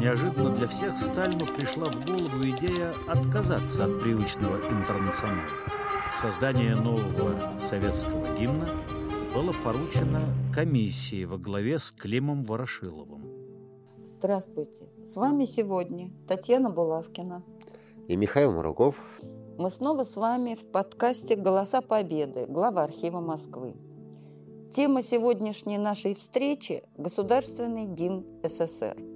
Неожиданно для всех Сталину пришла в голову идея отказаться от привычного интернационала. Создание нового советского гимна было поручено комиссии во главе с Климом Ворошиловым. Здравствуйте. С вами сегодня Татьяна Булавкина. И Михаил Муруков. Мы снова с вами в подкасте «Голоса Победы», глава архива Москвы. Тема сегодняшней нашей встречи – Государственный гимн СССР.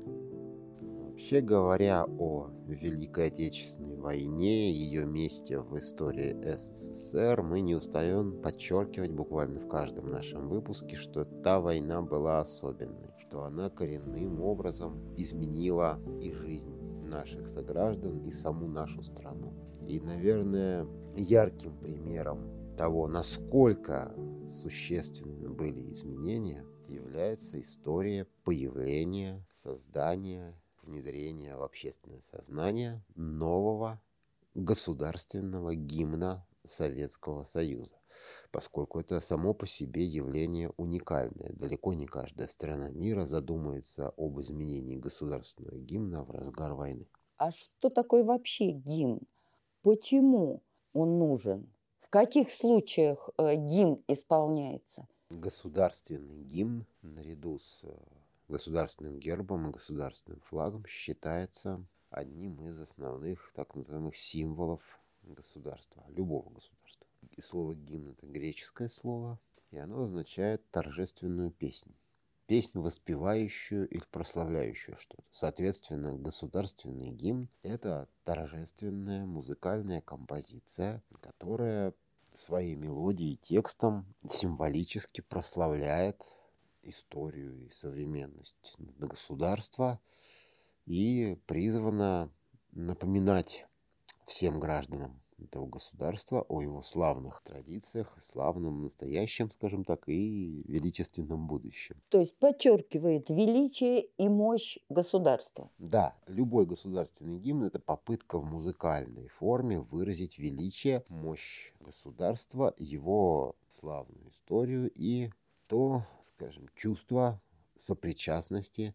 Вообще говоря о Великой Отечественной войне, ее месте в истории СССР, мы не устаем подчеркивать буквально в каждом нашем выпуске, что та война была особенной, что она коренным образом изменила и жизнь наших сограждан, и саму нашу страну. И, наверное, ярким примером того, насколько существенны были изменения, является история появления, создания, внедрения в общественное сознание нового государственного гимна Советского Союза, поскольку это само по себе явление уникальное. Далеко не каждая страна мира задумается об изменении государственного гимна в разгар войны. А что такое вообще гимн? Почему он нужен? В каких случаях э, гимн исполняется? Государственный гимн наряду с э, государственным гербом и государственным флагом считается одним из основных так называемых символов государства, любого государства. И слово гимн это греческое слово, и оно означает торжественную песнь песню, воспевающую или прославляющую что-то. Соответственно, государственный гимн – это торжественная музыкальная композиция, которая своей мелодией и текстом символически прославляет историю и современность государства и призвана напоминать всем гражданам этого государства, о его славных традициях, славном настоящем, скажем так, и величественном будущем. То есть подчеркивает величие и мощь государства. Да, любой государственный гимн – это попытка в музыкальной форме выразить величие, мощь государства, его славную историю и то, скажем, чувство сопричастности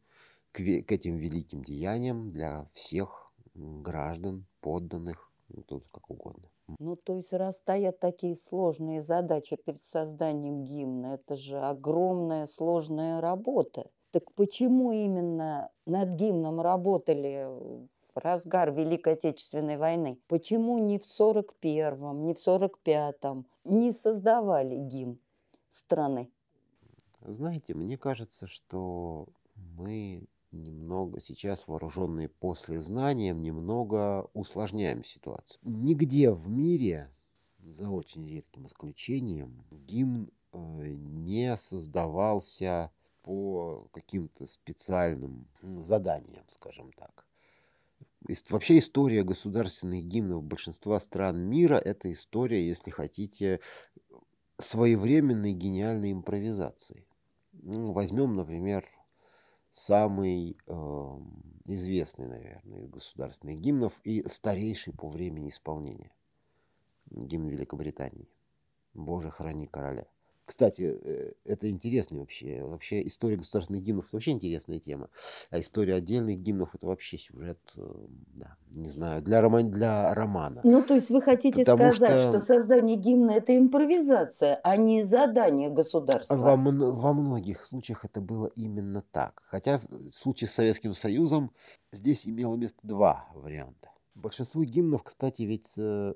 к, к этим великим деяниям для всех граждан, подданных, ну, тут как угодно. Ну, то есть, раз стоят такие сложные задачи перед созданием гимна, это же огромная сложная работа. Так почему именно над гимном работали в разгар Великой Отечественной войны? Почему не в 41-м, не в 45-м не создавали гимн страны? Знаете, мне кажется, что мы немного сейчас вооруженные после знанием немного усложняем ситуацию. Нигде в мире, за очень редким исключением, гимн э, не создавался по каким-то специальным заданиям, скажем так. Вообще история государственных гимнов большинства стран мира – это история, если хотите, своевременной гениальной импровизации. Ну, возьмем, например, самый э, известный, наверное, из государственных гимнов и старейший по времени исполнения. Гимн Великобритании. «Боже, храни короля». Кстати, э, это интересно вообще. Вообще история государственных гимнов это вообще интересная тема. А история отдельных гимнов это вообще сюжет, э, да, не знаю, для, роман, для романа. Ну, то есть вы хотите Потому сказать, что... что создание гимна это импровизация, а не задание государства? Во, во многих случаях это было именно так. Хотя в случае с Советским Союзом здесь имело место два варианта. Большинство гимнов, кстати, ведь э,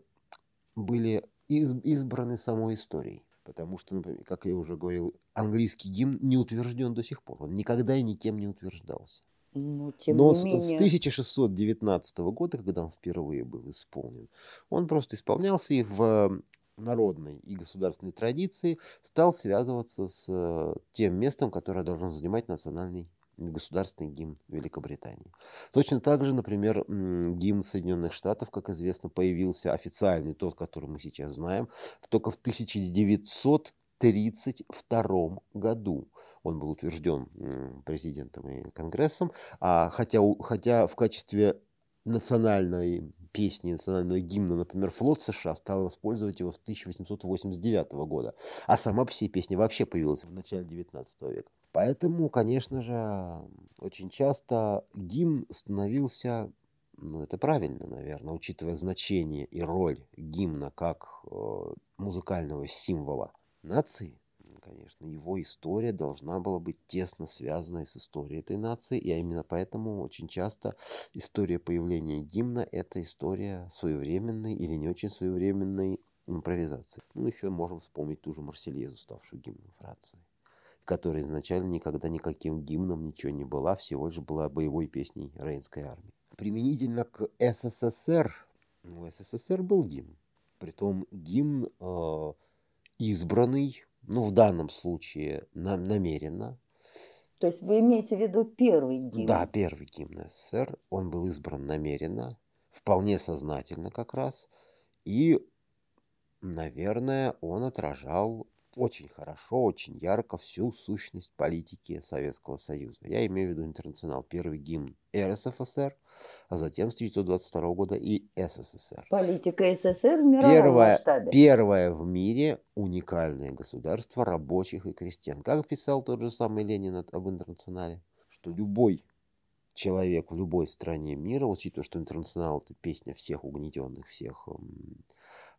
были избраны самой историей. Потому что, например, как я уже говорил, английский гимн не утвержден до сих пор. Он никогда и никем не утверждался. Ну, тем Но не менее... с 1619 года, когда он впервые был исполнен, он просто исполнялся и в народной и государственной традиции стал связываться с э, тем местом, которое должен занимать национальный государственный гимн Великобритании. Точно так же, например, гимн Соединенных Штатов, как известно, появился официальный, тот, который мы сейчас знаем, только в 1932 году. Он был утвержден президентом и Конгрессом, а хотя, хотя в качестве национальной песни, национального гимна, например, флот США стал использовать его с 1889 года, а сама по себе песня вообще появилась в начале 19 века. Поэтому, конечно же, очень часто гимн становился, ну это правильно, наверное, учитывая значение и роль гимна как э, музыкального символа нации, конечно, его история должна была быть тесно связана с историей этой нации, и именно поэтому очень часто история появления гимна – это история своевременной или не очень своевременной импровизации. Ну, еще можем вспомнить ту же Марсельезу, ставшую гимном Франции которая изначально никогда никаким гимном ничего не была, всего лишь была боевой песней Рейнской армии. Применительно к СССР, у СССР был гимн. Притом гимн э, избранный ну, в данном случае на, намеренно. То есть вы имеете в виду первый гимн? Да, первый гимн СССР. Он был избран намеренно, вполне сознательно как раз. И, наверное, он отражал очень хорошо, очень ярко всю сущность политики Советского Союза. Я имею в виду интернационал, первый гимн РСФСР, а затем с 1922 года и СССР. Политика СССР в мировом первое, масштабе. Первое в мире уникальное государство рабочих и крестьян. Как писал тот же самый Ленин об интернационале, что любой человек в любой стране мира, учитывая, что интернационал это песня всех угнетенных, всех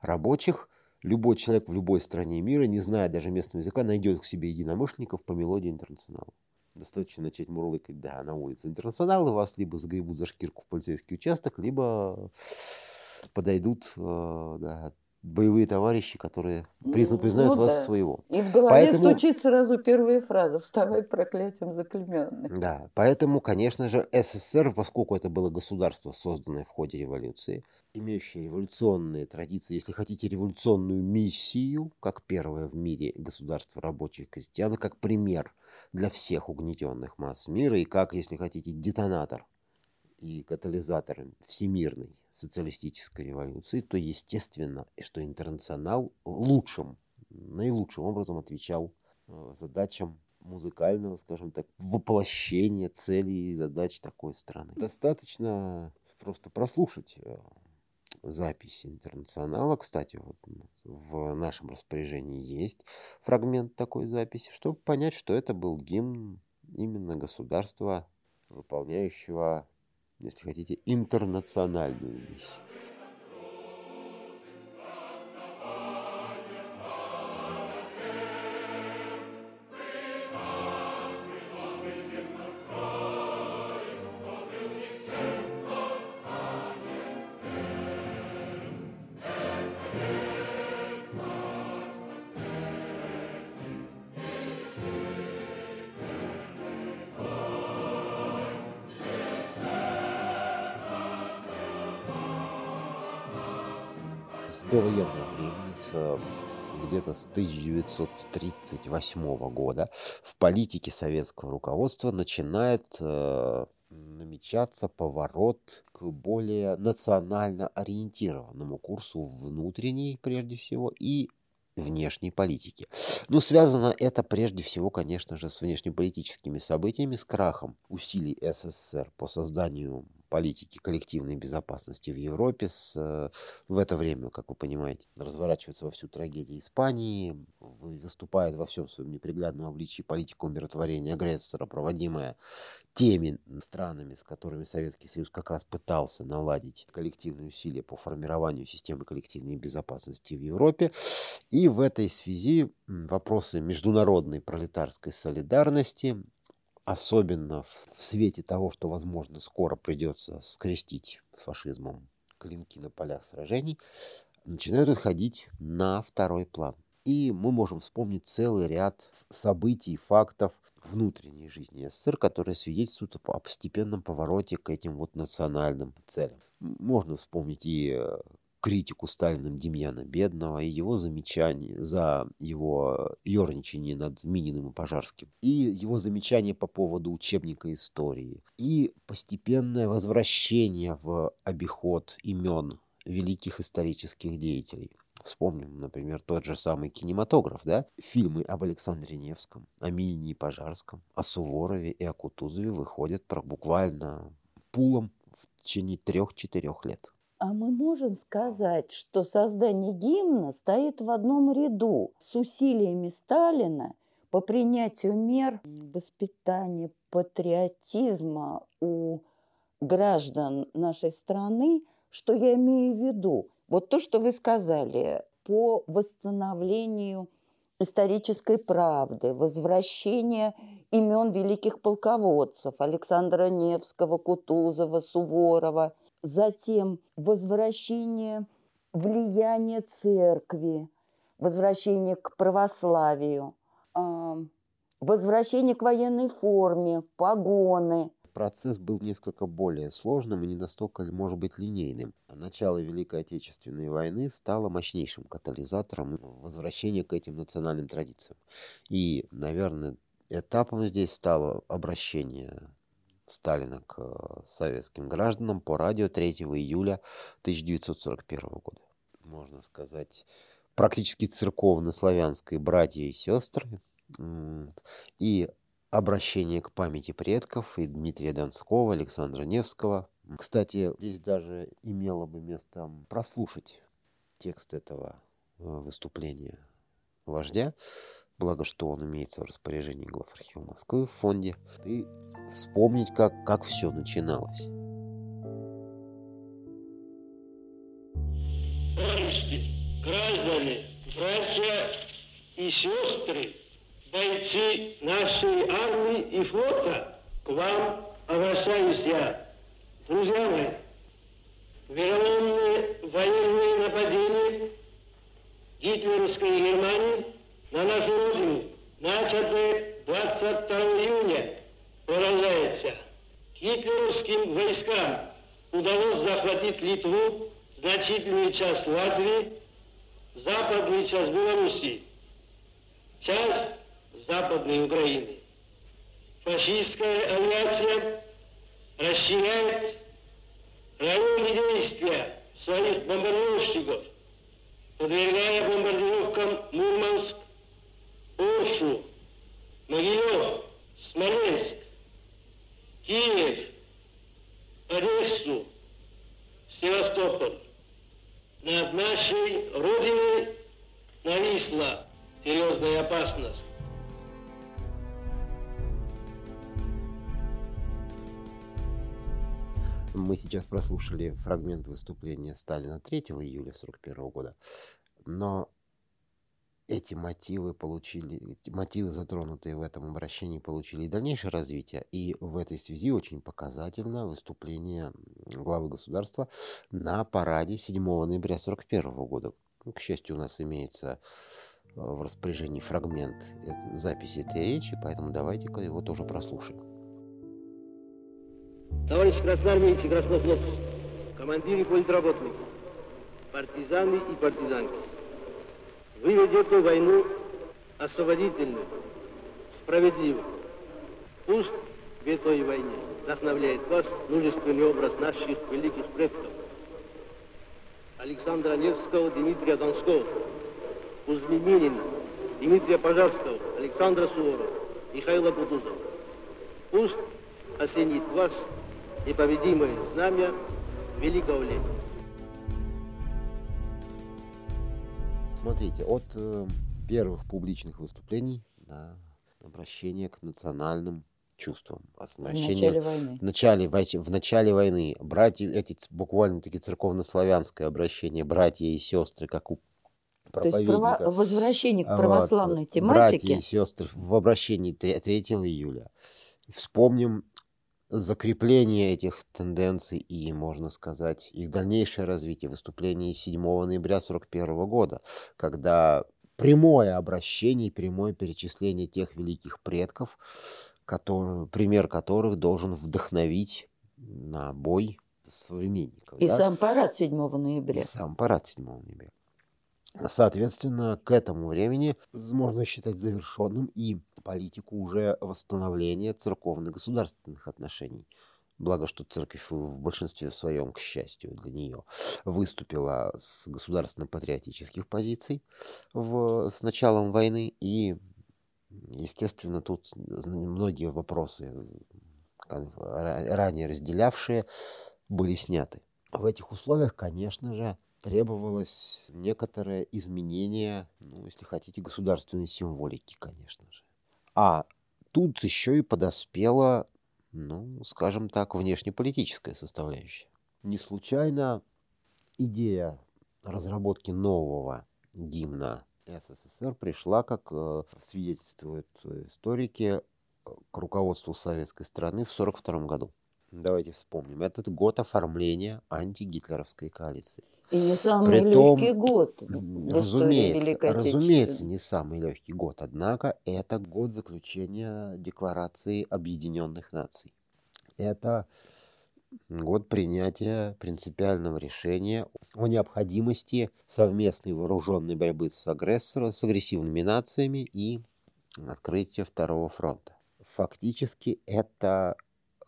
рабочих, любой человек в любой стране мира, не зная даже местного языка, найдет к себе единомышленников по мелодии интернационала. Достаточно начать мурлыкать, да, на улице интернационала, вас либо загребут за шкирку в полицейский участок, либо подойдут э, да, боевые товарищи, которые призна, признают ну, вас да. своего. И в голове поэтому... стучит сразу первая фраза «Вставай проклятием заклеменный». Да, поэтому, конечно же, СССР, поскольку это было государство, созданное в ходе революции, имеющее революционные традиции, если хотите, революционную миссию, как первое в мире государство рабочих крестьян, как пример для всех угнетенных масс мира и как, если хотите, детонатор и катализатор всемирной социалистической революции, то естественно, что интернационал лучшим, наилучшим образом отвечал э, задачам музыкального, скажем так, воплощения целей и задач такой страны. Достаточно просто прослушать э, запись интернационала. Кстати, вот в нашем распоряжении есть фрагмент такой записи, чтобы понять, что это был гимн именно государства, выполняющего если хотите, интернациональную миссию. С 1938 года в политике советского руководства начинает э, намечаться поворот к более национально ориентированному курсу внутренней, прежде всего, и внешней политики. Но связано это прежде всего, конечно же, с внешнеполитическими событиями, с крахом усилий СССР по созданию политики коллективной безопасности в Европе. С, э, в это время, как вы понимаете, разворачивается во всю трагедия Испании, выступает во всем своем неприглядном обличии политика умиротворения агрессора, проводимая теми странами, с которыми Советский Союз как раз пытался наладить коллективные усилия по формированию системы коллективной безопасности в Европе. И в этой связи вопросы международной пролетарской солидарности особенно в, свете того, что, возможно, скоро придется скрестить с фашизмом клинки на полях сражений, начинают отходить на второй план. И мы можем вспомнить целый ряд событий, фактов внутренней жизни СССР, которые свидетельствуют о постепенном повороте к этим вот национальным целям. Можно вспомнить и э, критику Сталиным Демьяна Бедного и его замечания за его ерничание над Мининым и Пожарским, и его замечания по поводу учебника истории, и постепенное возвращение в обиход имен великих исторических деятелей. Вспомним, например, тот же самый кинематограф, да? Фильмы об Александре Невском, о Минине и Пожарском, о Суворове и о Кутузове выходят буквально пулом в течение трех-четырех лет. А мы можем сказать, что создание гимна стоит в одном ряду с усилиями Сталина по принятию мер воспитания патриотизма у граждан нашей страны, что я имею в виду? Вот то, что вы сказали, по восстановлению исторической правды, возвращение имен великих полководцев Александра Невского, Кутузова, Суворова, затем возвращение влияния церкви, возвращение к православию, возвращение к военной форме, погоны – процесс был несколько более сложным и не настолько, может быть, линейным. Начало Великой Отечественной войны стало мощнейшим катализатором возвращения к этим национальным традициям. И, наверное, этапом здесь стало обращение Сталина к э, советским гражданам по радио 3 июля 1941 года. Можно сказать, практически церковно-славянской братья и сестры. И обращение к памяти предков и Дмитрия Донского, Александра Невского. Кстати, здесь даже имело бы место прослушать текст этого э, выступления вождя, благо что он имеется в распоряжении главархива Москвы в фонде, и вспомнить, как, как все начиналось. Граждане, братья и сестры, бойцы нашей армии и флота, к вам обращаюсь я. Друзья мои, вероломные военные нападения гитлеровской Германии на нашу родину, начатые 22 июня, продолжается. Гитлеровским войскам удалось захватить Литву, значительную часть Латвии, западную часть Белоруссии. Часть Западной Украины. Фашистская авиация расширяет районы действия своих бомбардировщиков, подвергая бомбардировкам Мурманск, Оршу, Могилев, Смоленск, Киев, Одессу, Севастополь. Над нашей Родиной нависла серьезная опасность. Мы сейчас прослушали фрагмент выступления Сталина 3 июля 1941 года, но эти мотивы получили, мотивы, затронутые в этом обращении, получили и дальнейшее развитие. И в этой связи очень показательно выступление главы государства на параде 7 ноября 1941 года. Ну, к счастью, у нас имеется э, в распоряжении фрагмент записи этой речи, поэтому давайте-ка его тоже прослушаем. Товарищ красноармейцы, краснофлотцы, командиры политработники, партизаны и партизанки, вы ведете войну освободительную, справедливую. Пусть в этой войне вдохновляет вас мужественный образ наших великих предков. Александра Невского, Дмитрия Донского, Кузьми Минина, Дмитрия Пожарского, Александра Суворова, Михаила Кутузова. Пусть осенит вас непобедимое знамя великого лета. Смотрите, от э, первых публичных выступлений до обращения к национальным чувствам. От в начале войны. В начале, в начале войны. Братья, эти буквально таки церковно-славянское обращение, братья и сестры, как у то есть право, возвращение к православной вот, тематике. Братья и сестры в обращении 3, 3 июля. Вспомним закрепление этих тенденций и, можно сказать, их дальнейшее развитие выступлений 7 ноября 1941 года, когда прямое обращение, прямое перечисление тех великих предков, которые, пример которых должен вдохновить на бой современников. И да? сам парад 7 ноября. И сам парад 7 ноября. Соответственно, к этому времени можно считать завершенным и политику уже восстановления церковно-государственных отношений. Благо, что церковь в большинстве своем, к счастью для нее, выступила с государственно-патриотических позиций в, с началом войны. И, естественно, тут многие вопросы, ранее разделявшие, были сняты. В этих условиях, конечно же, требовалось некоторое изменение, ну, если хотите, государственной символики, конечно же. А тут еще и подоспела, ну, скажем так, внешнеполитическая составляющая. Не случайно идея разработки нового гимна СССР пришла, как э, свидетельствуют историки, к руководству советской страны в 1942 году. Давайте вспомним. Этот год оформления антигитлеровской коалиции. И не самый Притом, легкий год Разумеется, разумеется, не самый легкий год. Однако это год заключения Декларации Объединенных Наций. Это год принятия принципиального решения о необходимости совместной вооруженной борьбы с агрессором, с агрессивными нациями и открытия Второго фронта. Фактически это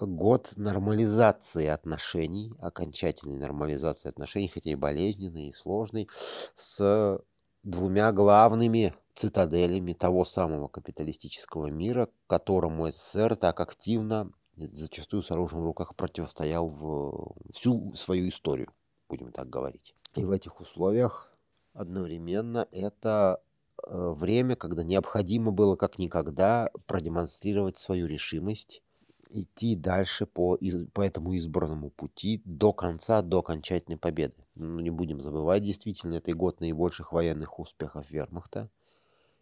год нормализации отношений, окончательной нормализации отношений, хотя и болезненной, и сложной, с двумя главными цитаделями того самого капиталистического мира, которому СССР так активно, зачастую с оружием в руках, противостоял в всю свою историю, будем так говорить. И в этих условиях одновременно это э, время, когда необходимо было как никогда продемонстрировать свою решимость идти дальше по, из- по этому избранному пути до конца, до окончательной победы. Ну, не будем забывать, действительно, это и год наибольших военных успехов вермахта.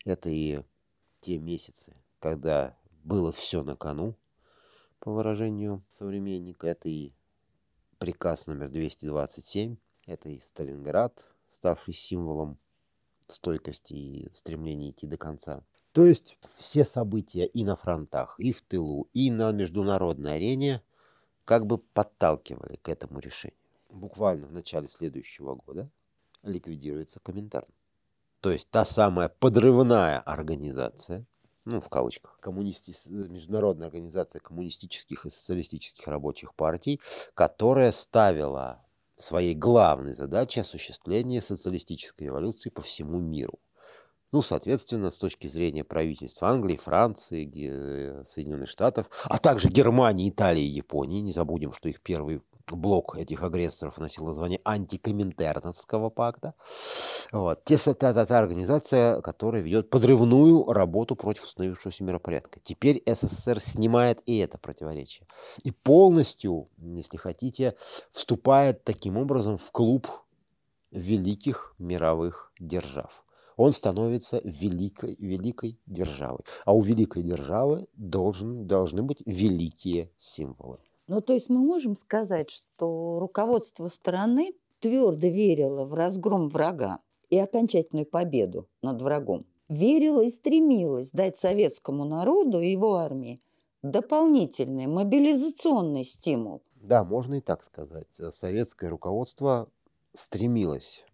Это и те месяцы, когда было все на кону, по выражению современника. Это и приказ номер 227, это и Сталинград, ставший символом стойкости и стремления идти до конца. То есть все события и на фронтах, и в тылу, и на международной арене как бы подталкивали к этому решению. Буквально в начале следующего года ликвидируется Коминтерн. То есть та самая подрывная организация, ну, в кавычках, коммунисти... международная организация коммунистических и социалистических рабочих партий, которая ставила своей главной задачей осуществление социалистической революции по всему миру. Ну, соответственно, с точки зрения правительств Англии, Франции, Соединенных Штатов, а также Германии, Италии Японии, не забудем, что их первый блок этих агрессоров носил название антикоминтерновского пакта. Вот. Те, та, та, та организация, которая ведет подрывную работу против установившегося миропорядка. Теперь СССР снимает и это противоречие. И полностью, если хотите, вступает таким образом в клуб великих мировых держав. Он становится великой, великой державой. А у великой державы должен, должны быть великие символы. Ну, то есть мы можем сказать, что руководство страны твердо верило в разгром врага и окончательную победу над врагом. Верило и стремилось дать советскому народу и его армии дополнительный мобилизационный стимул. Да, можно и так сказать. Советское руководство стремилось,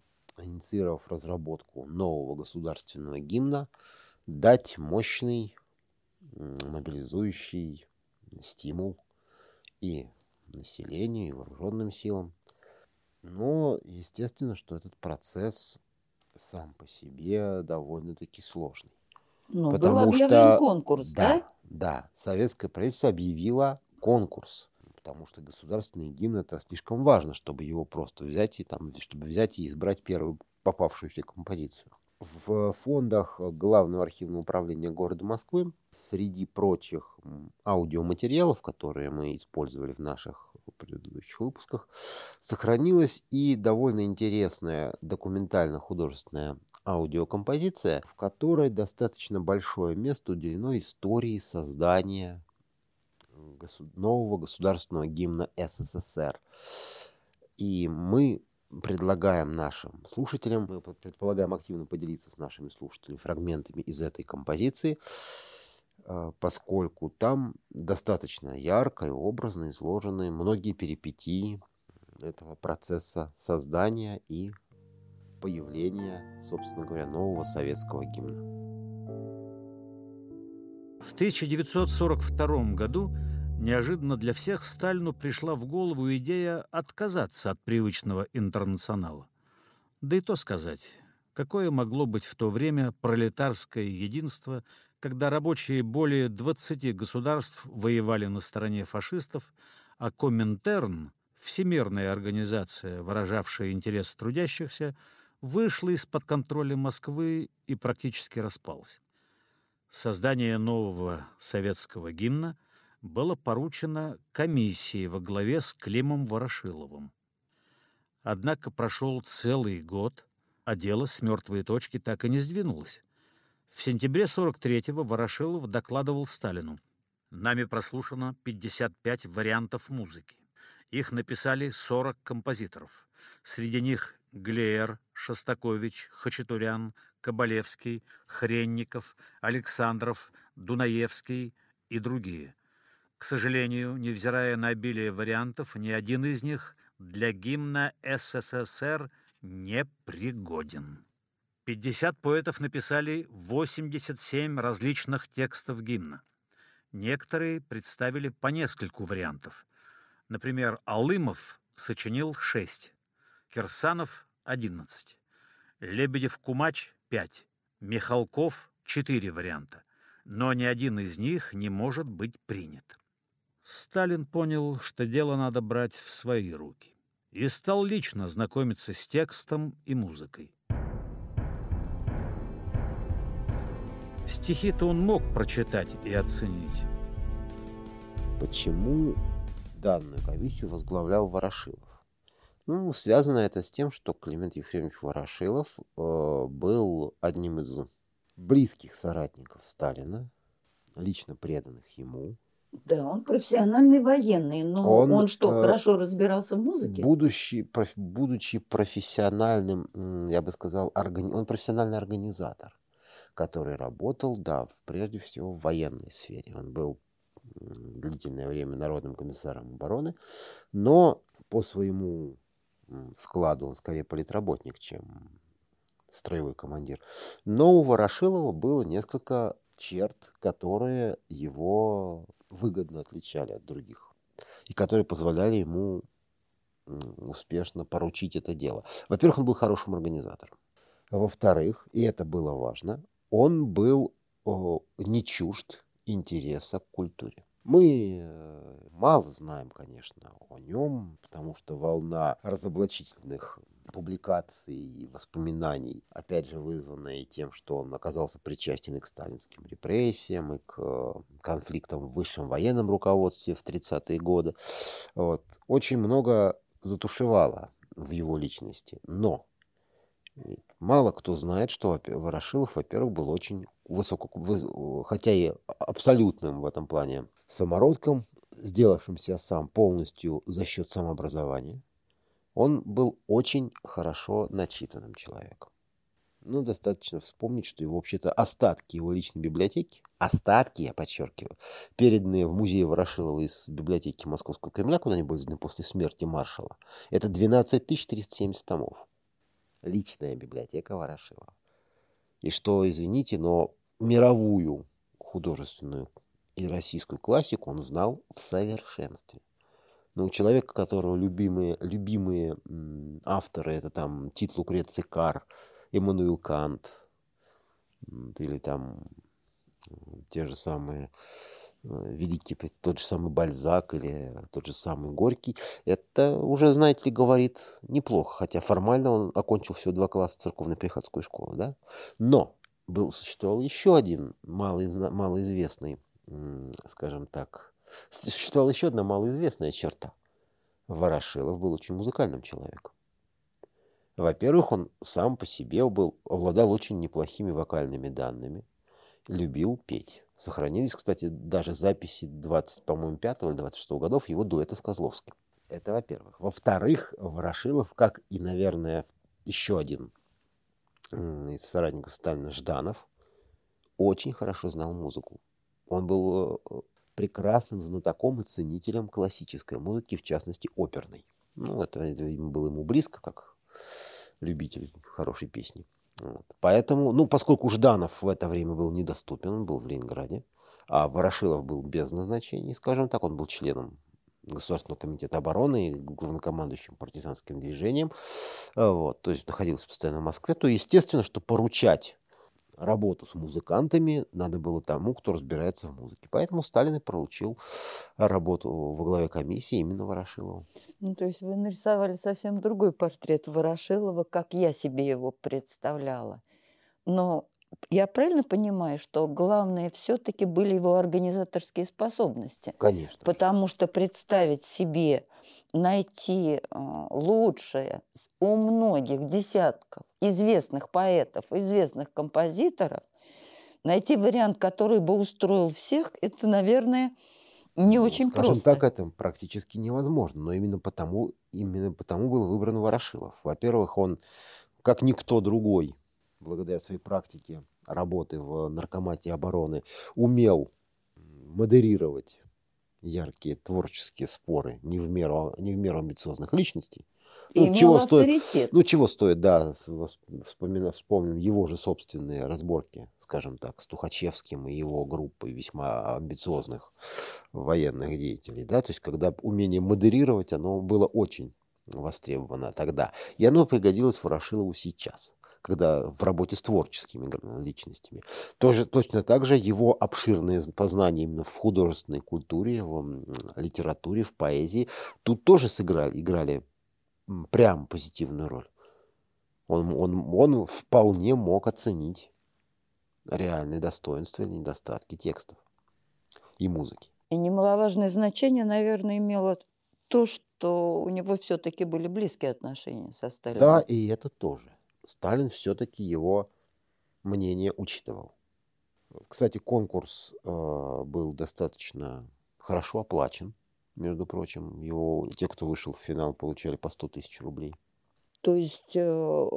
инициировав разработку нового государственного гимна, дать мощный мобилизующий стимул и населению, и вооруженным силам. Но, естественно, что этот процесс сам по себе довольно-таки сложный. Ну, был Потому объявлен что- конкурс, да? Да, да. Советское правительство объявило конкурс, потому что государственный гимн это слишком важно, чтобы его просто взять и там, чтобы взять и избрать первую попавшуюся композицию. В фондах Главного архивного управления города Москвы среди прочих аудиоматериалов, которые мы использовали в наших предыдущих выпусках, сохранилась и довольно интересная документально-художественная аудиокомпозиция, в которой достаточно большое место уделено истории создания госу- нового государственного гимна СССР. И мы предлагаем нашим слушателям, мы предполагаем активно поделиться с нашими слушателями фрагментами из этой композиции, э, поскольку там достаточно ярко и образно изложены многие перипетии этого процесса создания и появления, собственно говоря, нового советского гимна. В 1942 году неожиданно для всех Сталину пришла в голову идея отказаться от привычного интернационала. Да и то сказать, какое могло быть в то время пролетарское единство, когда рабочие более 20 государств воевали на стороне фашистов, а Коминтерн, всемирная организация, выражавшая интерес трудящихся, вышла из-под контроля Москвы и практически распалась. Создание нового советского гимна было поручено комиссии во главе с Климом Ворошиловым. Однако прошел целый год, а дело с мертвой точки так и не сдвинулось. В сентябре 43-го Ворошилов докладывал Сталину. Нами прослушано 55 вариантов музыки. Их написали 40 композиторов. Среди них Глеер, Шостакович, Хачатурян, Кабалевский, Хренников, Александров, Дунаевский и другие. К сожалению, невзирая на обилие вариантов, ни один из них для гимна СССР не пригоден. 50 поэтов написали 87 различных текстов гимна. Некоторые представили по нескольку вариантов. Например, Алымов сочинил 6, Кирсанов – 11, Лебедев-Кумач – 5, Михалков – 4 варианта, но ни один из них не может быть принят. Сталин понял, что дело надо брать в свои руки и стал лично знакомиться с текстом и музыкой. Стихи-то он мог прочитать и оценить. Почему данную комиссию возглавлял Ворошилов? Ну, связано это с тем, что Климент Ефремович Ворошилов э, был одним из близких соратников Сталина, лично преданных ему. Да, он профессиональный военный, но он, он что, э, хорошо разбирался в музыке? Будучи, проф, будучи профессиональным, я бы сказал, органи, он профессиональный организатор который работал, да, прежде всего в военной сфере. Он был длительное время народным комиссаром обороны, но по своему складу он скорее политработник, чем строевой командир. Но у Ворошилова было несколько черт, которые его выгодно отличали от других и которые позволяли ему успешно поручить это дело. Во-первых, он был хорошим организатором. Во-вторых, и это было важно, он был о, не чужд интереса к культуре. Мы э, мало знаем, конечно, о нем, потому что волна разоблачительных публикаций и воспоминаний, опять же вызванная тем, что он оказался причастен и к сталинским репрессиям, и к э, конфликтам в высшем военном руководстве в 30-е годы, вот, очень много затушевало в его личности. Но Мало кто знает, что Ворошилов, во-первых, был очень высоко, хотя и абсолютным в этом плане самородком, сделавшимся сам полностью за счет самообразования. Он был очень хорошо начитанным человеком. Ну, достаточно вспомнить, что его, вообще-то, остатки его личной библиотеки, остатки, я подчеркиваю, переданные в музей Ворошилова из библиотеки Московского Кремля, куда они были сданы после смерти маршала, это 12 370 томов личная библиотека Ворошилова. И что, извините, но мировую художественную и российскую классику он знал в совершенстве. Но у человека, которого любимые, любимые авторы, это там Тит Лукреций Кар, Эммануил Кант, или там те же самые Э, великий тот же самый Бальзак или тот же самый Горький, это уже, знаете ли, говорит неплохо, хотя формально он окончил всего два класса церковно-приходской школы, да? Но был, существовал еще один малый, малоизвестный, скажем так, существовала еще одна малоизвестная черта. Ворошилов был очень музыкальным человеком. Во-первых, он сам по себе был, обладал очень неплохими вокальными данными, любил петь. Сохранились, кстати, даже записи 20, по-моему, 5 или 26 годов его дуэта с Козловским. Это во-первых. Во-вторых, Ворошилов, как и, наверное, еще один из соратников Сталина Жданов, очень хорошо знал музыку. Он был э, прекрасным знатоком и ценителем классической музыки, в частности, оперной. Ну, это, это было ему близко, как любитель хорошей песни. Вот. Поэтому, ну, поскольку Жданов в это время был недоступен, он был в Ленинграде, а Ворошилов был без назначения, скажем так, он был членом Государственного комитета обороны и главнокомандующим партизанским движением, вот, то есть находился постоянно в Москве, то естественно, что поручать работу с музыкантами надо было тому, кто разбирается в музыке. Поэтому Сталин и поручил работу во главе комиссии именно Ворошилову. Ну, то есть вы нарисовали совсем другой портрет Ворошилова, как я себе его представляла. Но я правильно понимаю, что главное все-таки были его организаторские способности? Конечно. Потому что представить себе, найти э, лучшее у многих десятков известных поэтов, известных композиторов, найти вариант, который бы устроил всех, это, наверное, не Ну, очень скажем просто. так, это практически невозможно. Но именно потому, именно потому был выбран Ворошилов. Во-первых, он, как никто другой, благодаря своей практике работы в наркомате обороны, умел модерировать яркие творческие споры не в меру, не в меру амбициозных личностей. И Ну, чего стоит, ну, чего стоит, да, вспомина- вспомним его же собственные разборки, скажем так, с Тухачевским и его группой весьма амбициозных военных деятелей, да, то есть когда умение модерировать, оно было очень востребовано тогда. И оно пригодилось Ворошилову сейчас, когда в работе с творческими личностями. Тоже, точно так же его обширные познания именно в художественной культуре, в литературе, в поэзии тут тоже сыграли, играли прям позитивную роль. Он, он, он вполне мог оценить реальные достоинства или недостатки текстов и музыки. И немаловажное значение, наверное, имело то, что у него все-таки были близкие отношения со Сталином. Да, и это тоже. Сталин все-таки его мнение учитывал. Кстати, конкурс э, был достаточно хорошо оплачен, между прочим. Его, те, кто вышел в финал, получали по 100 тысяч рублей. То есть э,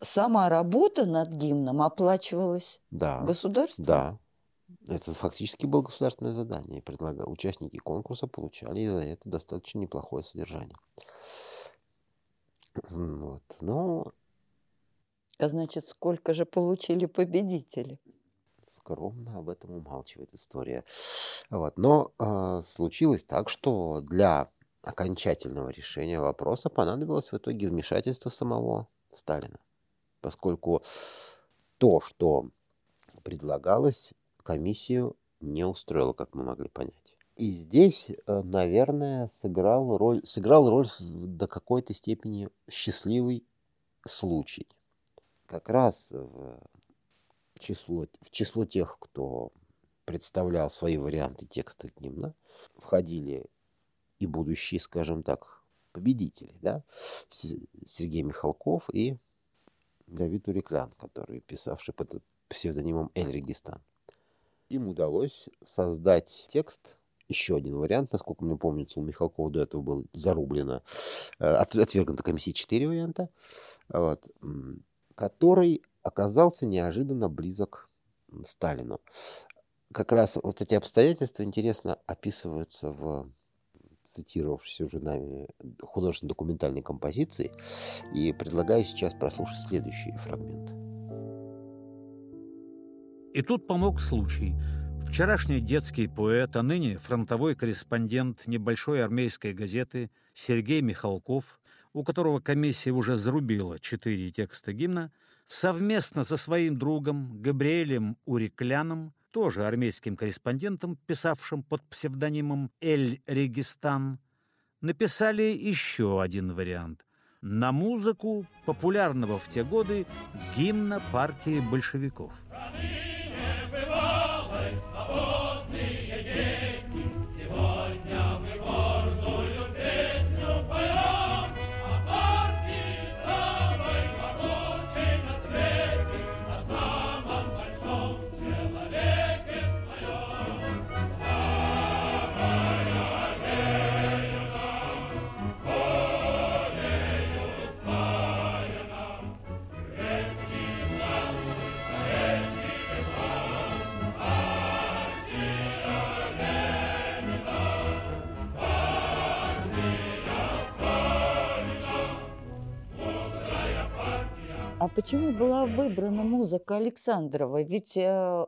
сама работа над гимном оплачивалась Да, государством? да. Это фактически было государственное задание. И предлага- Участники конкурса получали за это достаточно неплохое содержание. Вот. Но А значит, сколько же получили победители? скромно об этом умалчивает история. Вот. Но а, случилось так, что для окончательного решения вопроса понадобилось в итоге вмешательство самого Сталина, поскольку то, что предлагалось, комиссию не устроило, как мы могли понять. И здесь, э, наверное, сыграл роль, сыграл роль до какой-то степени счастливый случай. Как раз в число, в число тех, кто представлял свои варианты текста гимна, входили и будущие, скажем так, победители, да, Сергей Михалков и Давид Уреклян, который писавший под псевдонимом Эль Регистан. Им удалось создать текст, еще один вариант, насколько мне помнится, у Михалкова до этого было зарублено, э, от- отвергнуто комиссией четыре варианта, вот, который оказался неожиданно близок Сталину. Как раз вот эти обстоятельства интересно описываются в цитировавшейся уже нами художественно-документальной композиции. И предлагаю сейчас прослушать следующий фрагмент. И тут помог случай. Вчерашний детский поэт, а ныне фронтовой корреспондент небольшой армейской газеты Сергей Михалков, у которого комиссия уже зарубила четыре текста гимна, совместно со своим другом Габриэлем Урикляном, тоже армейским корреспондентом, писавшим под псевдонимом Эль Регистан, написали еще один вариант на музыку популярного в те годы гимна партии большевиков. А почему была выбрана музыка Александрова? Ведь э,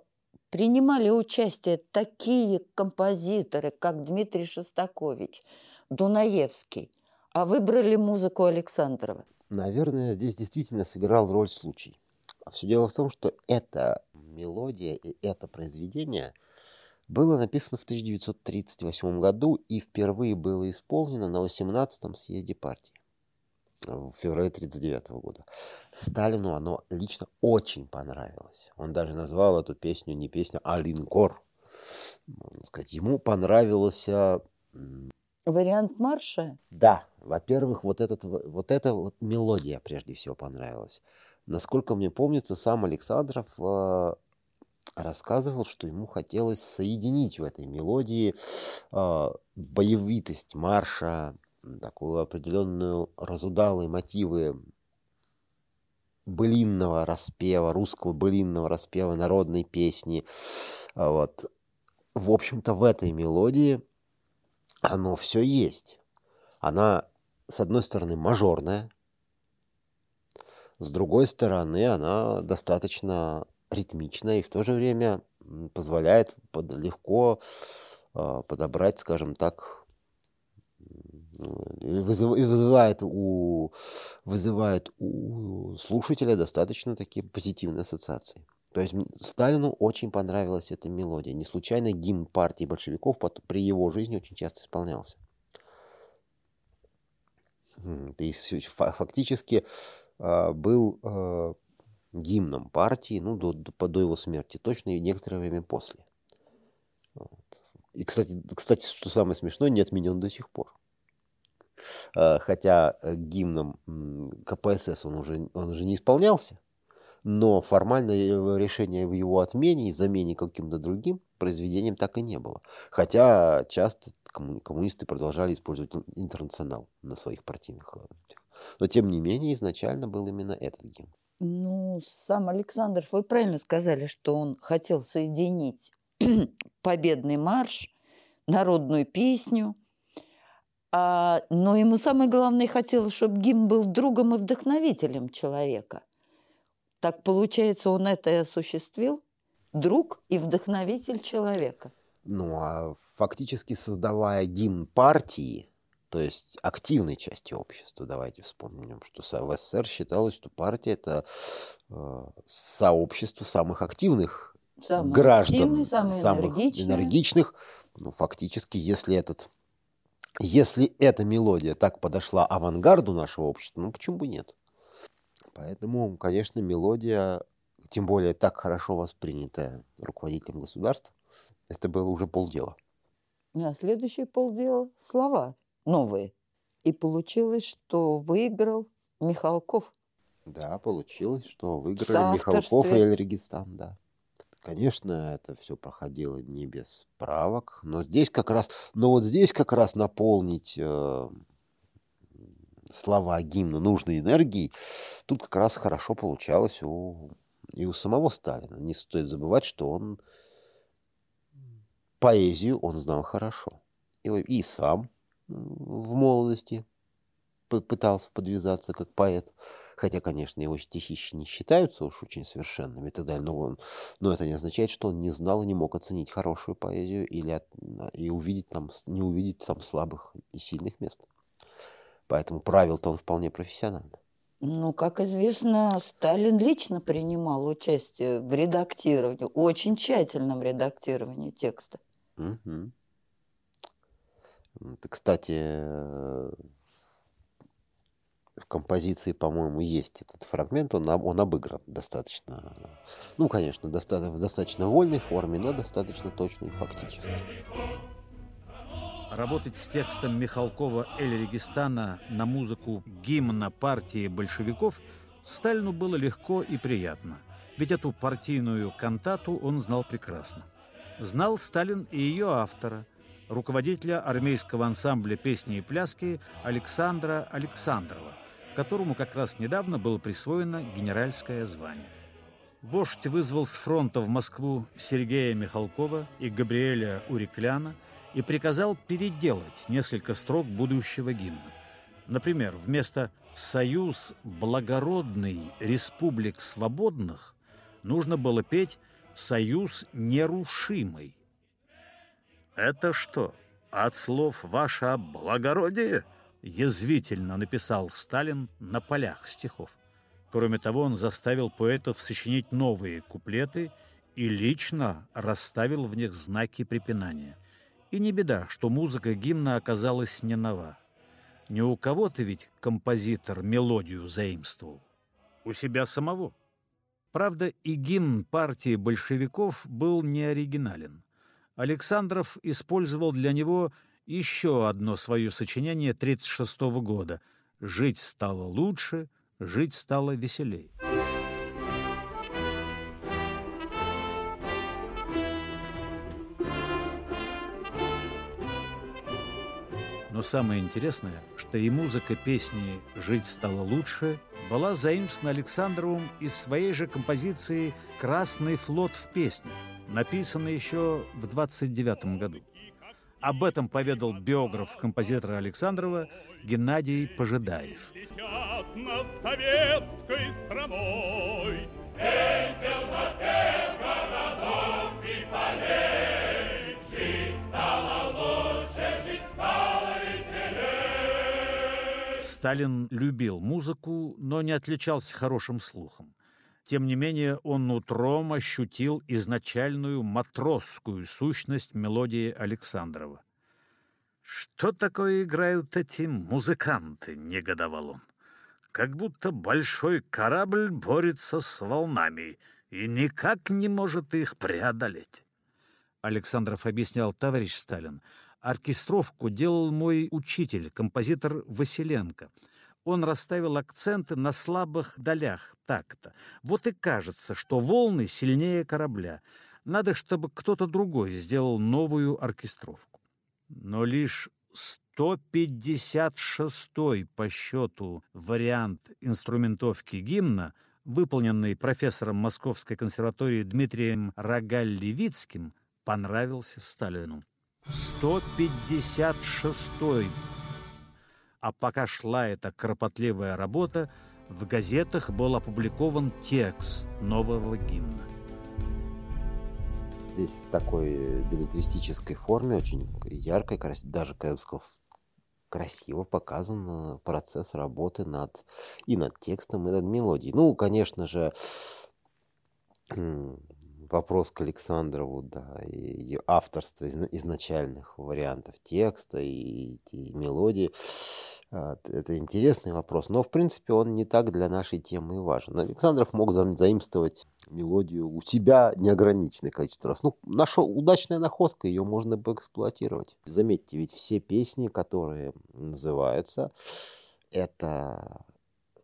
принимали участие такие композиторы, как Дмитрий Шостакович, Дунаевский, а выбрали музыку Александрова. Наверное, здесь действительно сыграл роль случай. Все дело в том, что эта мелодия и это произведение было написано в 1938 году и впервые было исполнено на 18-м съезде партии. В феврале 1939 года. Сталину оно лично очень понравилось. Он даже назвал эту песню не песня, а линкор. Можно сказать, ему понравился... Вариант марша? Да. Во-первых, вот, этот, вот эта вот мелодия прежде всего понравилась. Насколько мне помнится, сам Александров э, рассказывал, что ему хотелось соединить в этой мелодии э, боевитость марша, такую определенную разудалые мотивы былинного распева, русского былинного распева, народной песни. А вот. В общем-то, в этой мелодии оно все есть. Она, с одной стороны, мажорная, с другой стороны, она достаточно ритмичная и в то же время позволяет легко а, подобрать, скажем так, вызывает у, вызывает у слушателя достаточно такие позитивные ассоциации. То есть Сталину очень понравилась эта мелодия. Не случайно гимн партии большевиков при его жизни очень часто исполнялся. И фактически а, был а, гимном партии ну, до, до, до его смерти, точно и некоторое время после. И, кстати, кстати, что самое смешное, не отменен до сих пор. Э, хотя э, гимном КПСС он уже, он уже не исполнялся, но формальное решение в его отмене и замене каким-то другим произведением так и не было. Хотя часто коммунисты продолжали использовать интернационал на своих партийных. Но тем не менее изначально был именно этот гимн. Ну, сам Александр, вы правильно сказали, что он хотел соединить победный марш, народную песню а, но ему самое главное хотелось, чтобы гимн был другом и вдохновителем человека. Так получается, он это и осуществил. Друг и вдохновитель человека. Ну, а фактически создавая гимн партии, то есть активной части общества, давайте вспомним, что в СССР считалось, что партия – это э, сообщество самых активных самые граждан, активные, самые самых энергичные. энергичных. Ну, фактически, если этот если эта мелодия так подошла авангарду нашего общества, ну почему бы нет? Поэтому, конечно, мелодия, тем более так хорошо воспринятая руководителем государства, это было уже полдела. А следующее полдела – слова новые. И получилось, что выиграл Михалков. Да, получилось, что выиграли Михалков и Эльрегистан, да. Конечно, это все проходило не без правок, но здесь как раз, но вот здесь как раз наполнить э, слова гимна нужной энергией, тут как раз хорошо получалось у, и у самого Сталина. Не стоит забывать, что он поэзию он знал хорошо. И, и сам в молодости пытался подвязаться как поэт. Хотя, конечно, его стихи не считаются уж очень совершенными и так далее, но, он, но это не означает, что он не знал и не мог оценить хорошую поэзию или от, и увидеть там, не увидеть там слабых и сильных мест. Поэтому правил-то он вполне профессионально. Ну, как известно, Сталин лично принимал участие в редактировании, очень тщательном редактировании текста. Угу. Кстати, в композиции, по-моему, есть этот фрагмент, он, он обыгран достаточно, ну, конечно, доста в достаточно вольной форме, но достаточно точно и фактически. Работать с текстом Михалкова «Эль Регистана» на музыку гимна партии большевиков Сталину было легко и приятно, ведь эту партийную кантату он знал прекрасно. Знал Сталин и ее автора, руководителя армейского ансамбля песни и пляски Александра Александрова, которому как раз недавно было присвоено генеральское звание. Вождь вызвал с фронта в Москву Сергея Михалкова и Габриэля Урикляна и приказал переделать несколько строк будущего гимна. Например, вместо «Союз благородный республик свободных» нужно было петь «Союз нерушимый». «Это что, от слов «Ваше благородие»?» Язвительно написал Сталин на полях стихов. Кроме того, он заставил поэтов сочинить новые куплеты и лично расставил в них знаки препинания. И не беда, что музыка гимна оказалась не нова. Не у кого-то ведь композитор мелодию заимствовал. У себя самого. Правда, и гимн партии большевиков был не оригинален. Александров использовал для него еще одно свое сочинение 1936 года «Жить стало лучше, жить стало веселей». Но самое интересное, что и музыка песни «Жить стало лучше» была заимствована Александровым из своей же композиции «Красный флот в песнях», написанной еще в 29 году. Об этом поведал биограф композитора Александрова Геннадий Пожидаев. Сталин любил музыку, но не отличался хорошим слухом. Тем не менее, он утром ощутил изначальную матросскую сущность мелодии Александрова. «Что такое играют эти музыканты?» — негодовал он. «Как будто большой корабль борется с волнами и никак не может их преодолеть». Александров объяснял, товарищ Сталин, Оркестровку делал мой учитель, композитор Василенко. Он расставил акценты на слабых долях такта. Вот и кажется, что волны сильнее корабля. Надо, чтобы кто-то другой сделал новую оркестровку. Но лишь 156-й по счету вариант инструментовки гимна, выполненный профессором Московской консерватории Дмитрием Рогаль-Левицким, понравился Сталину. 156-й. А пока шла эта кропотливая работа, в газетах был опубликован текст нового гимна. Здесь в такой билетристической форме, очень яркой, даже, как я бы сказал, красиво показан процесс работы над и над текстом, и над мелодией. Ну, конечно же, вопрос к Александрову, да, и авторство изначальных вариантов текста и, и мелодии. А, это интересный вопрос, но в принципе он не так для нашей темы важен. Александров мог заимствовать мелодию у себя неограниченное количество раз. Ну, наша удачная находка, ее можно бы эксплуатировать. Заметьте, ведь все песни, которые называются, это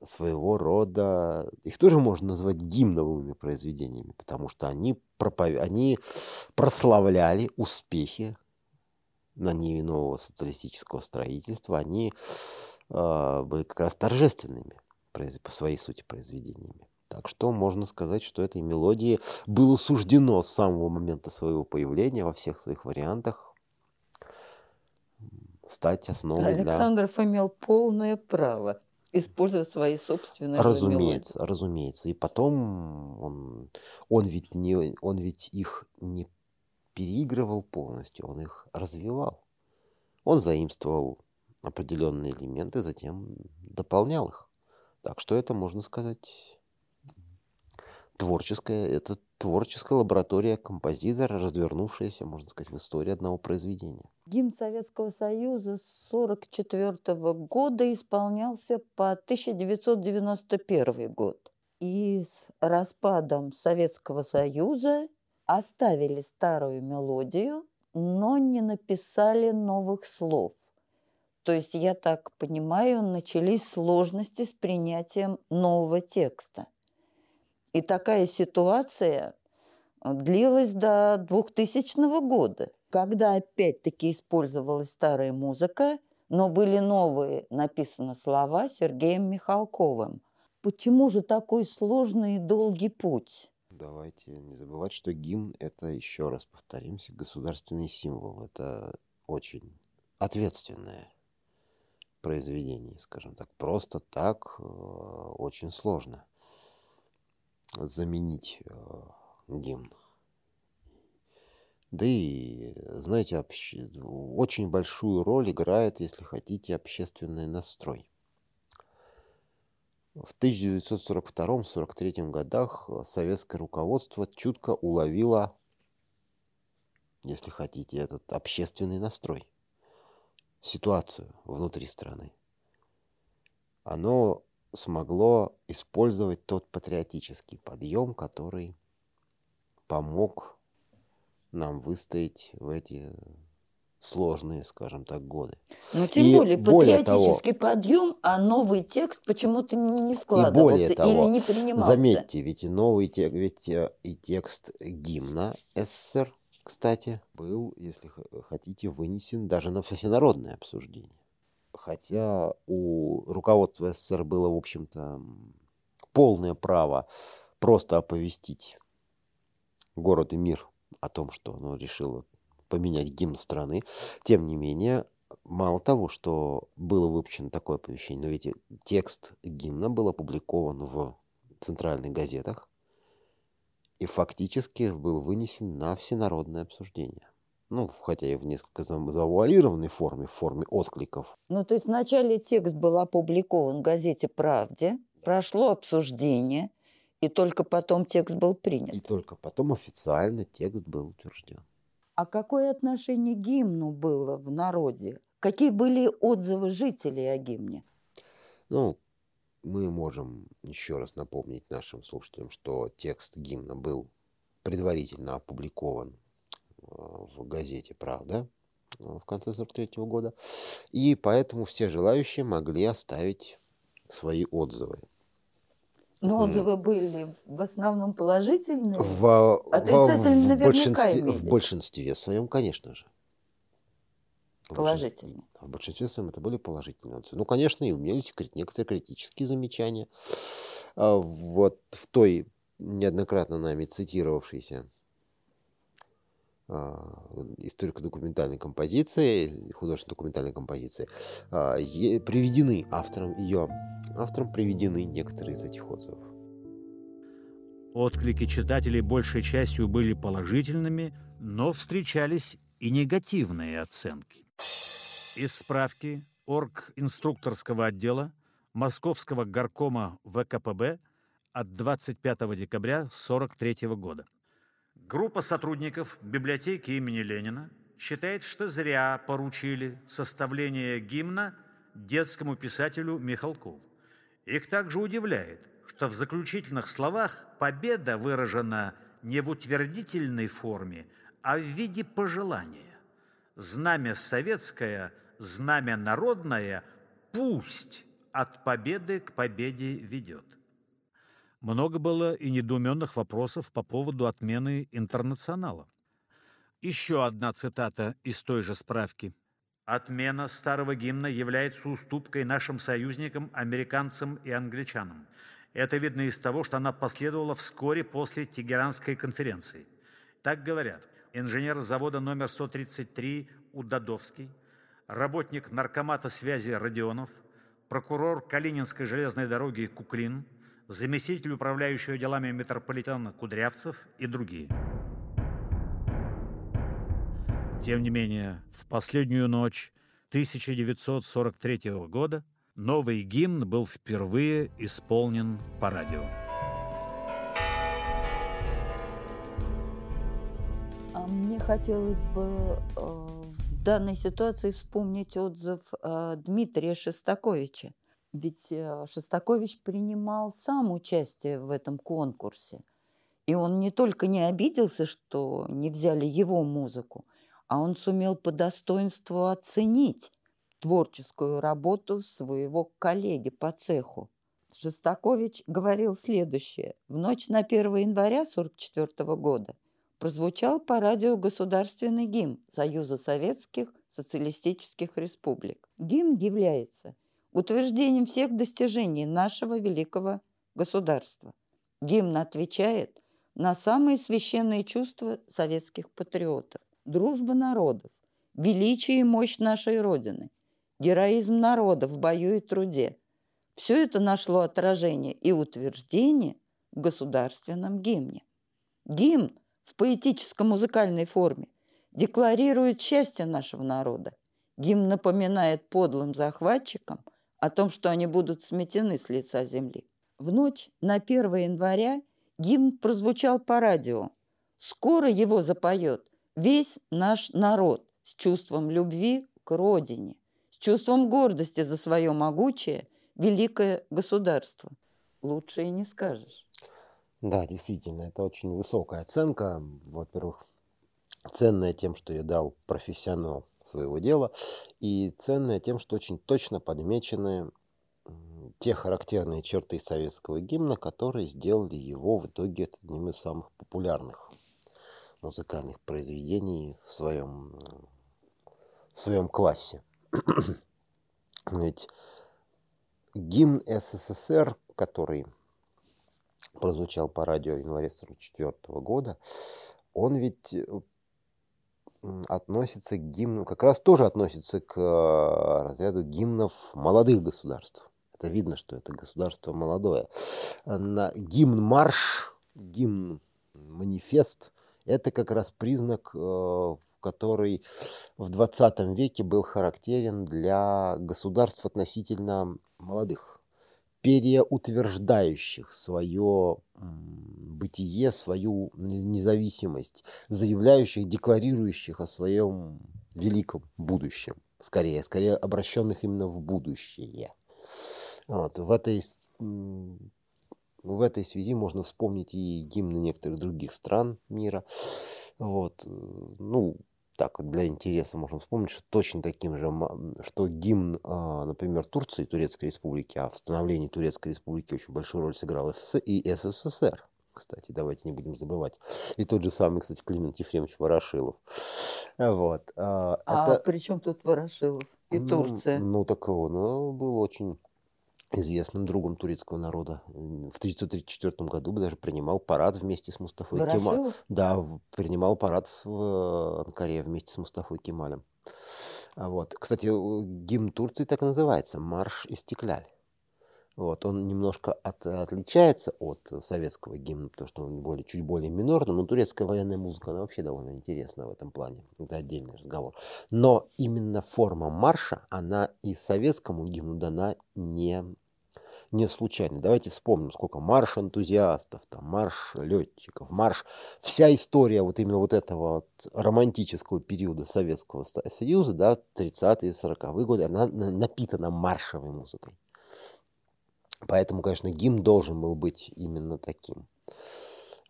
своего рода, их тоже можно назвать гимновыми произведениями, потому что они, пропов... они прославляли успехи на ниве нового социалистического строительства, они э, были как раз торжественными по своей сути произведениями. Так что можно сказать, что этой мелодии было суждено с самого момента своего появления во всех своих вариантах стать основой Александров для... имел полное право Используя свои собственные Разумеется, мелодии. разумеется. И потом он, он, ведь не, он ведь их не переигрывал полностью, он их развивал. Он заимствовал определенные элементы, затем дополнял их. Так что это, можно сказать, творческая, это творческая лаборатория композитора, развернувшаяся, можно сказать, в истории одного произведения. Гимн Советского Союза с 1944 года исполнялся по 1991 год. И с распадом Советского Союза оставили старую мелодию, но не написали новых слов. То есть, я так понимаю, начались сложности с принятием нового текста – и такая ситуация э, длилась до 2000 года, когда опять-таки использовалась старая музыка, но были новые написаны слова Сергеем Михалковым. Почему же такой сложный и долгий путь? Давайте не забывать, что гимн – это, еще раз повторимся, государственный символ. Это очень ответственное произведение, скажем так. Просто так э, очень сложно заменить э, гимн. Да и, знаете, обще... очень большую роль играет, если хотите, общественный настрой. В 1942-43 годах советское руководство чутко уловило, если хотите, этот общественный настрой, ситуацию внутри страны. оно смогло использовать тот патриотический подъем, который помог нам выстоять в эти сложные, скажем так, годы. Но тем И более более патриотический подъем, а новый текст почему-то не складывался более того, или не принимался. Заметьте, ведь и новый текст, ведь э, и текст гимна СССР, кстати, был, если хотите, вынесен даже на всенародное обсуждение. Хотя у руководства СССР было, в общем-то, полное право просто оповестить город и мир о том, что оно решило поменять гимн страны. Тем не менее, мало того, что было выпущено такое оповещение, но ведь текст гимна был опубликован в центральных газетах и фактически был вынесен на всенародное обсуждение. Ну, хотя и в несколько завуалированной форме, в форме откликов. Ну, то есть вначале текст был опубликован в газете «Правде», прошло обсуждение, и только потом текст был принят. И только потом официально текст был утвержден. А какое отношение к гимну было в народе? Какие были отзывы жителей о гимне? Ну, мы можем еще раз напомнить нашим слушателям, что текст гимна был предварительно опубликован в газете «Правда» в конце 43 года, и поэтому все желающие могли оставить свои отзывы. Ну, Мгм. отзывы были в основном положительные. В, в- Отрицательные в наверняка большинстве, имелись. в большинстве своем, конечно же. Положительные. а В большинстве своем это были положительные отзывы. Ну, конечно, и имелись некоторые критические замечания. А, Вот в той неоднократно нами цитировавшейся а, историко-документальной композиции, художественно-документальной композиции, а, приведены автором ее, автором приведены некоторые из этих отзывов. Отклики читателей большей частью были положительными, но встречались и негативные оценки. Из справки орг-инструкторского отдела Московского горкома ВКПБ от 25 декабря 1943 года. Группа сотрудников библиотеки имени Ленина считает, что зря поручили составление гимна детскому писателю Михалкову. Их также удивляет, что в заключительных словах победа выражена не в утвердительной форме, а в виде пожелания. Знамя советское, знамя народное пусть от победы к победе ведет. Много было и недоуменных вопросов по поводу отмены интернационала. Еще одна цитата из той же справки. Отмена старого гимна является уступкой нашим союзникам, американцам и англичанам. Это видно из того, что она последовала вскоре после Тегеранской конференции. Так говорят инженер завода номер 133 Удадовский, работник наркомата связи Родионов, прокурор Калининской железной дороги Куклин, заместитель управляющего делами метрополитена Кудрявцев и другие. Тем не менее, в последнюю ночь 1943 года новый гимн был впервые исполнен по радио. А мне хотелось бы э, в данной ситуации вспомнить отзыв э, Дмитрия Шестаковича. Ведь э, Шостакович принимал сам участие в этом конкурсе. И он не только не обиделся, что не взяли его музыку, а он сумел по достоинству оценить творческую работу своего коллеги по цеху. Шостакович говорил следующее. В ночь на 1 января 1944 года прозвучал по радио государственный гимн Союза Советских Социалистических Республик. Гимн является утверждением всех достижений нашего великого государства. Гимн отвечает на самые священные чувства советских патриотов. Дружба народов, величие и мощь нашей Родины, героизм народа в бою и труде. Все это нашло отражение и утверждение в государственном гимне. Гимн в поэтическо-музыкальной форме декларирует счастье нашего народа. Гимн напоминает подлым захватчикам о том, что они будут сметены с лица земли. В ночь на 1 января гимн прозвучал по радио. Скоро его запоет весь наш народ с чувством любви к родине, с чувством гордости за свое могучее, великое государство. Лучше и не скажешь. Да, действительно, это очень высокая оценка. Во-первых, ценная тем, что я дал профессионал своего дела, и ценная тем, что очень точно подмечены те характерные черты советского гимна, которые сделали его в итоге одним из самых популярных музыкальных произведений в своем, в своем классе. Ведь гимн СССР, который прозвучал по радио в январе 1944 года, он ведь относится к гимну, как раз тоже относится к э, разряду гимнов молодых государств. Это видно, что это государство молодое. На гимн марш, гимн манифест, это как раз признак, э, который в 20 веке был характерен для государств относительно молодых, переутверждающих свое бытие, свою независимость, заявляющих, декларирующих о своем великом будущем, скорее, скорее обращенных именно в будущее. Вот, в, этой, в этой связи можно вспомнить и гимны некоторых других стран мира. Вот, ну, так для интереса можно вспомнить, что точно таким же, что гимн, а, например, Турции, Турецкой Республики, а в становлении Турецкой Республики очень большую роль сыграл и СССР, кстати, давайте не будем забывать. И тот же самый, кстати, Климент Ефремович Ворошилов. Вот. А, а это... при чем тут Ворошилов и ну, Турция? Ну, так он ну, был очень известным другом турецкого народа. В 1934 году даже принимал парад вместе с Мустафой Кемалем. Да, принимал парад в Анкаре вместе с Мустафой Кемалем. А вот. Кстати, гимн Турции так и называется «Марш Истекляль». Вот, он немножко от, отличается от советского гимна, потому что он более, чуть более минорный, но турецкая военная музыка, она вообще довольно интересна в этом плане. Это отдельный разговор. Но именно форма марша, она и советскому гимну дана не, не случайно. Давайте вспомним, сколько марш энтузиастов, там, марш летчиков, марш. Вся история вот именно вот этого вот романтического периода Советского Союза, да, 30-е, 40-е годы, она напитана маршевой музыкой. Поэтому, конечно, гимн должен был быть именно таким.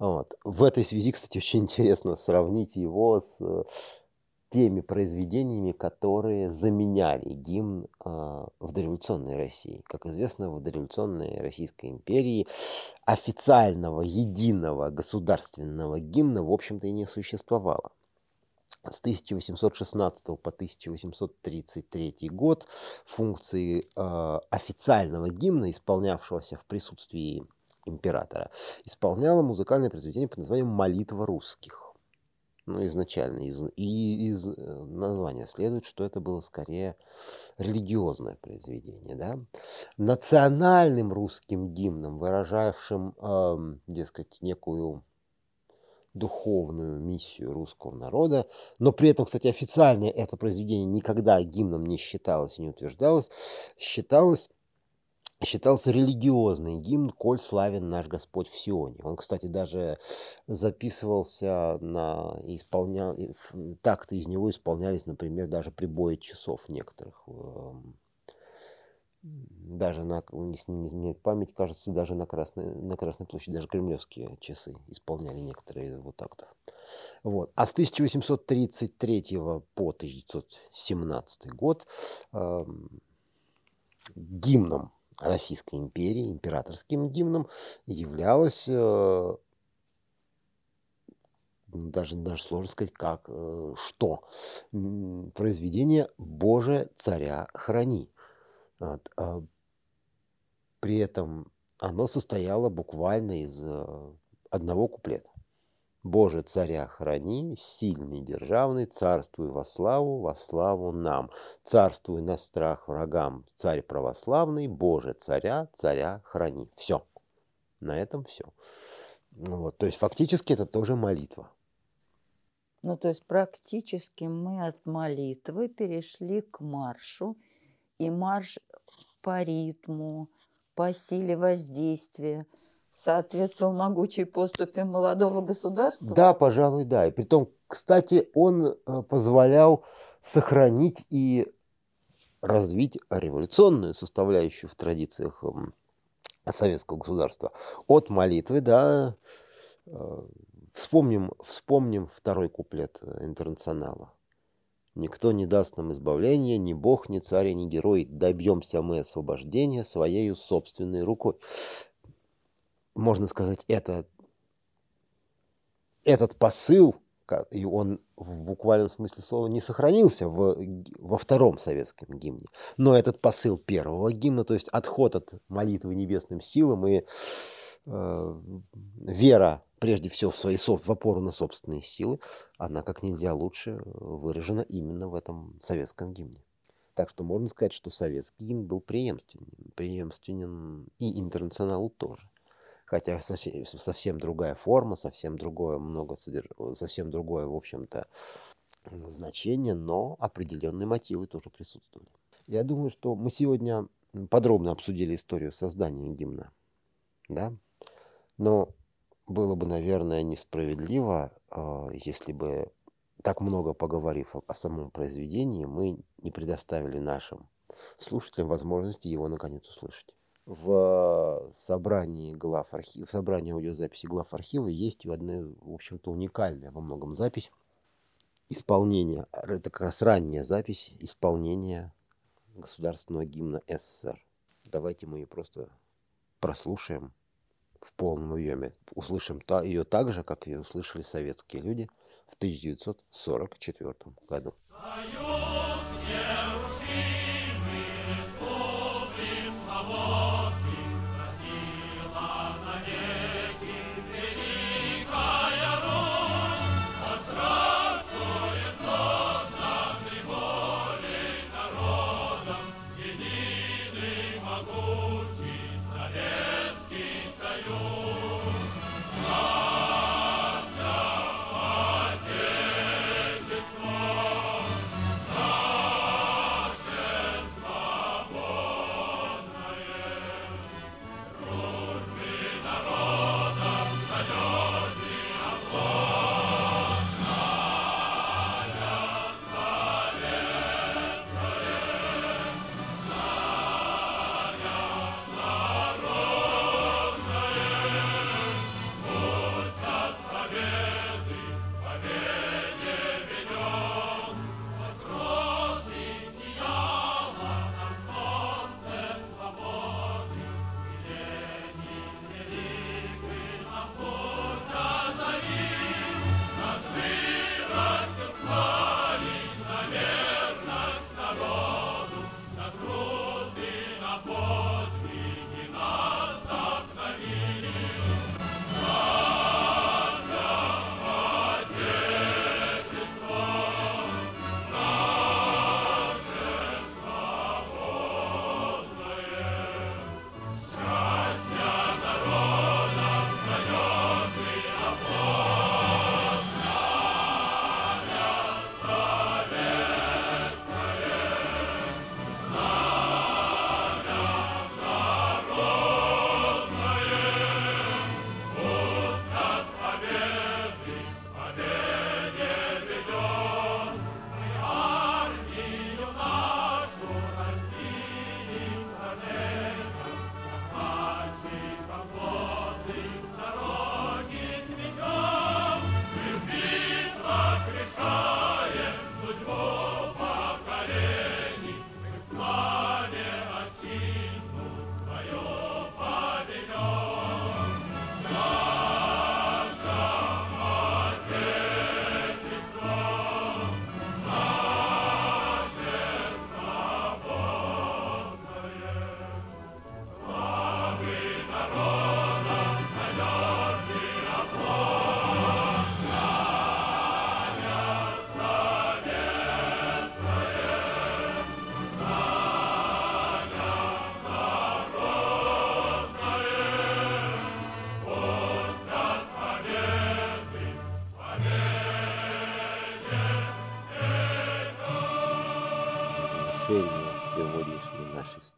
Вот. В этой связи, кстати, очень интересно сравнить его с э, теми произведениями, которые заменяли гимн э, в дореволюционной России. Как известно, в дореволюционной Российской империи официального единого государственного гимна, в общем-то, и не существовало с 1816 по 1833 год функции э, официального гимна, исполнявшегося в присутствии императора, исполняло музыкальное произведение под названием «Молитва русских». Ну, изначально из, и из э, названия следует, что это было скорее религиозное произведение. Да? Национальным русским гимном, выражавшим, э, дескать, некую духовную миссию русского народа, но при этом, кстати, официально это произведение никогда гимном не считалось и не утверждалось, считалось считался религиозный гимн «Коль славен наш Господь в Сионе». Он, кстати, даже записывался на исполнял так-то из него исполнялись, например, даже прибои часов некоторых эм, даже на, них не изменяет память, кажется, даже на Красной, на Красной площади, даже кремлевские часы исполняли некоторые его тактов. Вот. А с 1833 по 1917 год э, гимном Российской империи, императорским гимном, являлось э, даже, даже сложно сказать, как, э, что. Произведение «Боже, царя храни». Вот. При этом оно состояло буквально из э, одного куплета. Боже, царя храни, сильный, державный, царствуй во славу, во славу нам. Царствуй на страх врагам, царь православный, Боже, царя, царя храни. Все. На этом все. Вот. То есть фактически это тоже молитва. Ну, то есть практически мы от молитвы перешли к маршу, и марш по ритму, по силе воздействия соответствовал могучей поступе молодого государства? Да, пожалуй, да. И притом, кстати, он э, позволял сохранить и развить революционную составляющую в традициях советского государства. От молитвы, да, э, вспомним, вспомним второй куплет интернационала. Никто не даст нам избавления, ни бог, ни царь, ни герой. Добьемся мы освобождения своей собственной рукой. Можно сказать, это, этот посыл, и он в буквальном смысле слова не сохранился в, во втором советском гимне. Но этот посыл первого гимна, то есть отход от молитвы небесным силам и э, вера прежде всего в свои в опору на собственные силы, она как нельзя лучше выражена именно в этом советском гимне. Так что можно сказать, что советский гимн был преемственен, преемственен и интернационалу тоже. Хотя совсем, совсем другая форма, совсем другое много содерж... совсем другое, в общем-то, значение, но определенные мотивы тоже присутствовали. Я думаю, что мы сегодня подробно обсудили историю создания гимна, да, но было бы, наверное, несправедливо, а, если бы, так много поговорив о самом произведении, мы не предоставили нашим слушателям возможности его наконец услышать. В собрании глав архива, в собрании аудиозаписи глав архива есть одна, в общем-то, уникальная во многом запись исполнения, это как раз ранняя запись исполнения государственного гимна СССР. Давайте мы ее просто прослушаем в полном объеме. Услышим ее так же, как ее услышали советские люди в 1944 году.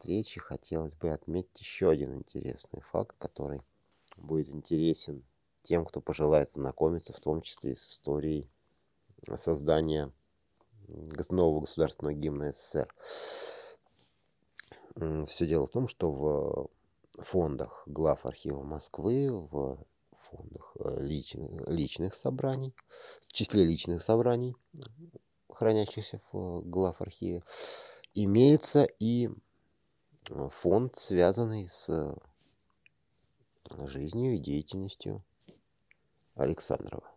Встречи хотелось бы отметить еще один интересный факт, который будет интересен тем, кто пожелает знакомиться, в том числе и с историей создания нового государственного гимна СССР. Все дело в том, что в фондах глав архива Москвы, в фондах э, личных, личных собраний, в числе личных собраний, хранящихся в глав архиве, имеется и фонд, связанный с жизнью и деятельностью Александрова.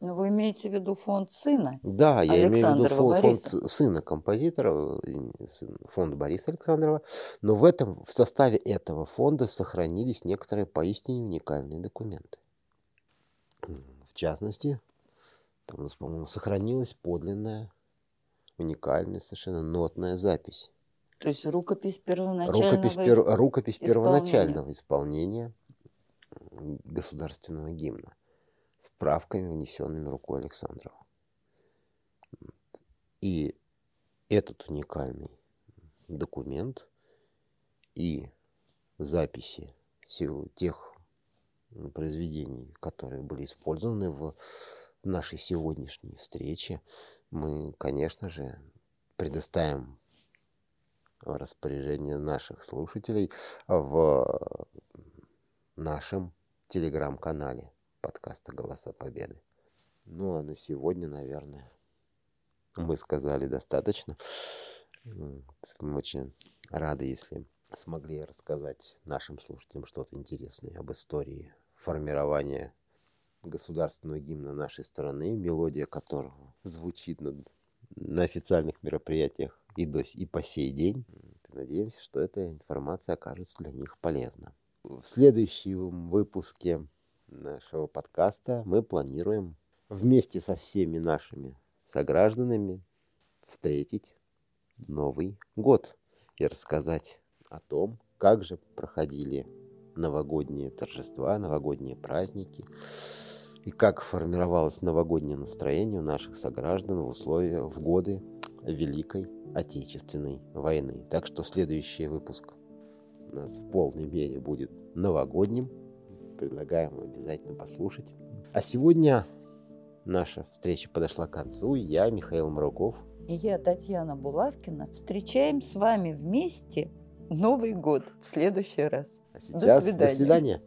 Но вы имеете в виду фонд сына? Да, я имею в виду фонд, фонд сына композитора, фонд Бориса Александрова. Но в, этом, в составе этого фонда сохранились некоторые поистине уникальные документы. В частности, там у нас, по-моему, сохранилась подлинная, уникальная совершенно нотная запись. То есть рукопись первоначального, рукопись, пер, рукопись первоначального исполнения государственного гимна справками, внесенными рукой Александрова. И этот уникальный документ и записи тех произведений, которые были использованы в нашей сегодняшней встрече, мы, конечно же, предоставим распоряжение наших слушателей в нашем телеграм-канале подкаста «Голоса Победы». Ну, а на сегодня, наверное, мы сказали достаточно. Мы очень рады, если смогли рассказать нашим слушателям что-то интересное об истории формирования государственного гимна нашей страны, мелодия которого звучит на, на официальных мероприятиях и, до, и по сей день. Надеемся, что эта информация окажется для них полезна. В следующем выпуске нашего подкаста мы планируем вместе со всеми нашими согражданами встретить Новый год и рассказать о том, как же проходили новогодние торжества, новогодние праздники, и как формировалось новогоднее настроение у наших сограждан в условиях, в годы Великой Отечественной войны. Так что следующий выпуск у нас в полной мере будет новогодним, предлагаем обязательно послушать. А сегодня наша встреча подошла к концу. Я, Михаил Маруков. И я, Татьяна Булавкина. Встречаем с вами вместе Новый год в следующий раз. А сейчас до свидания. До свидания.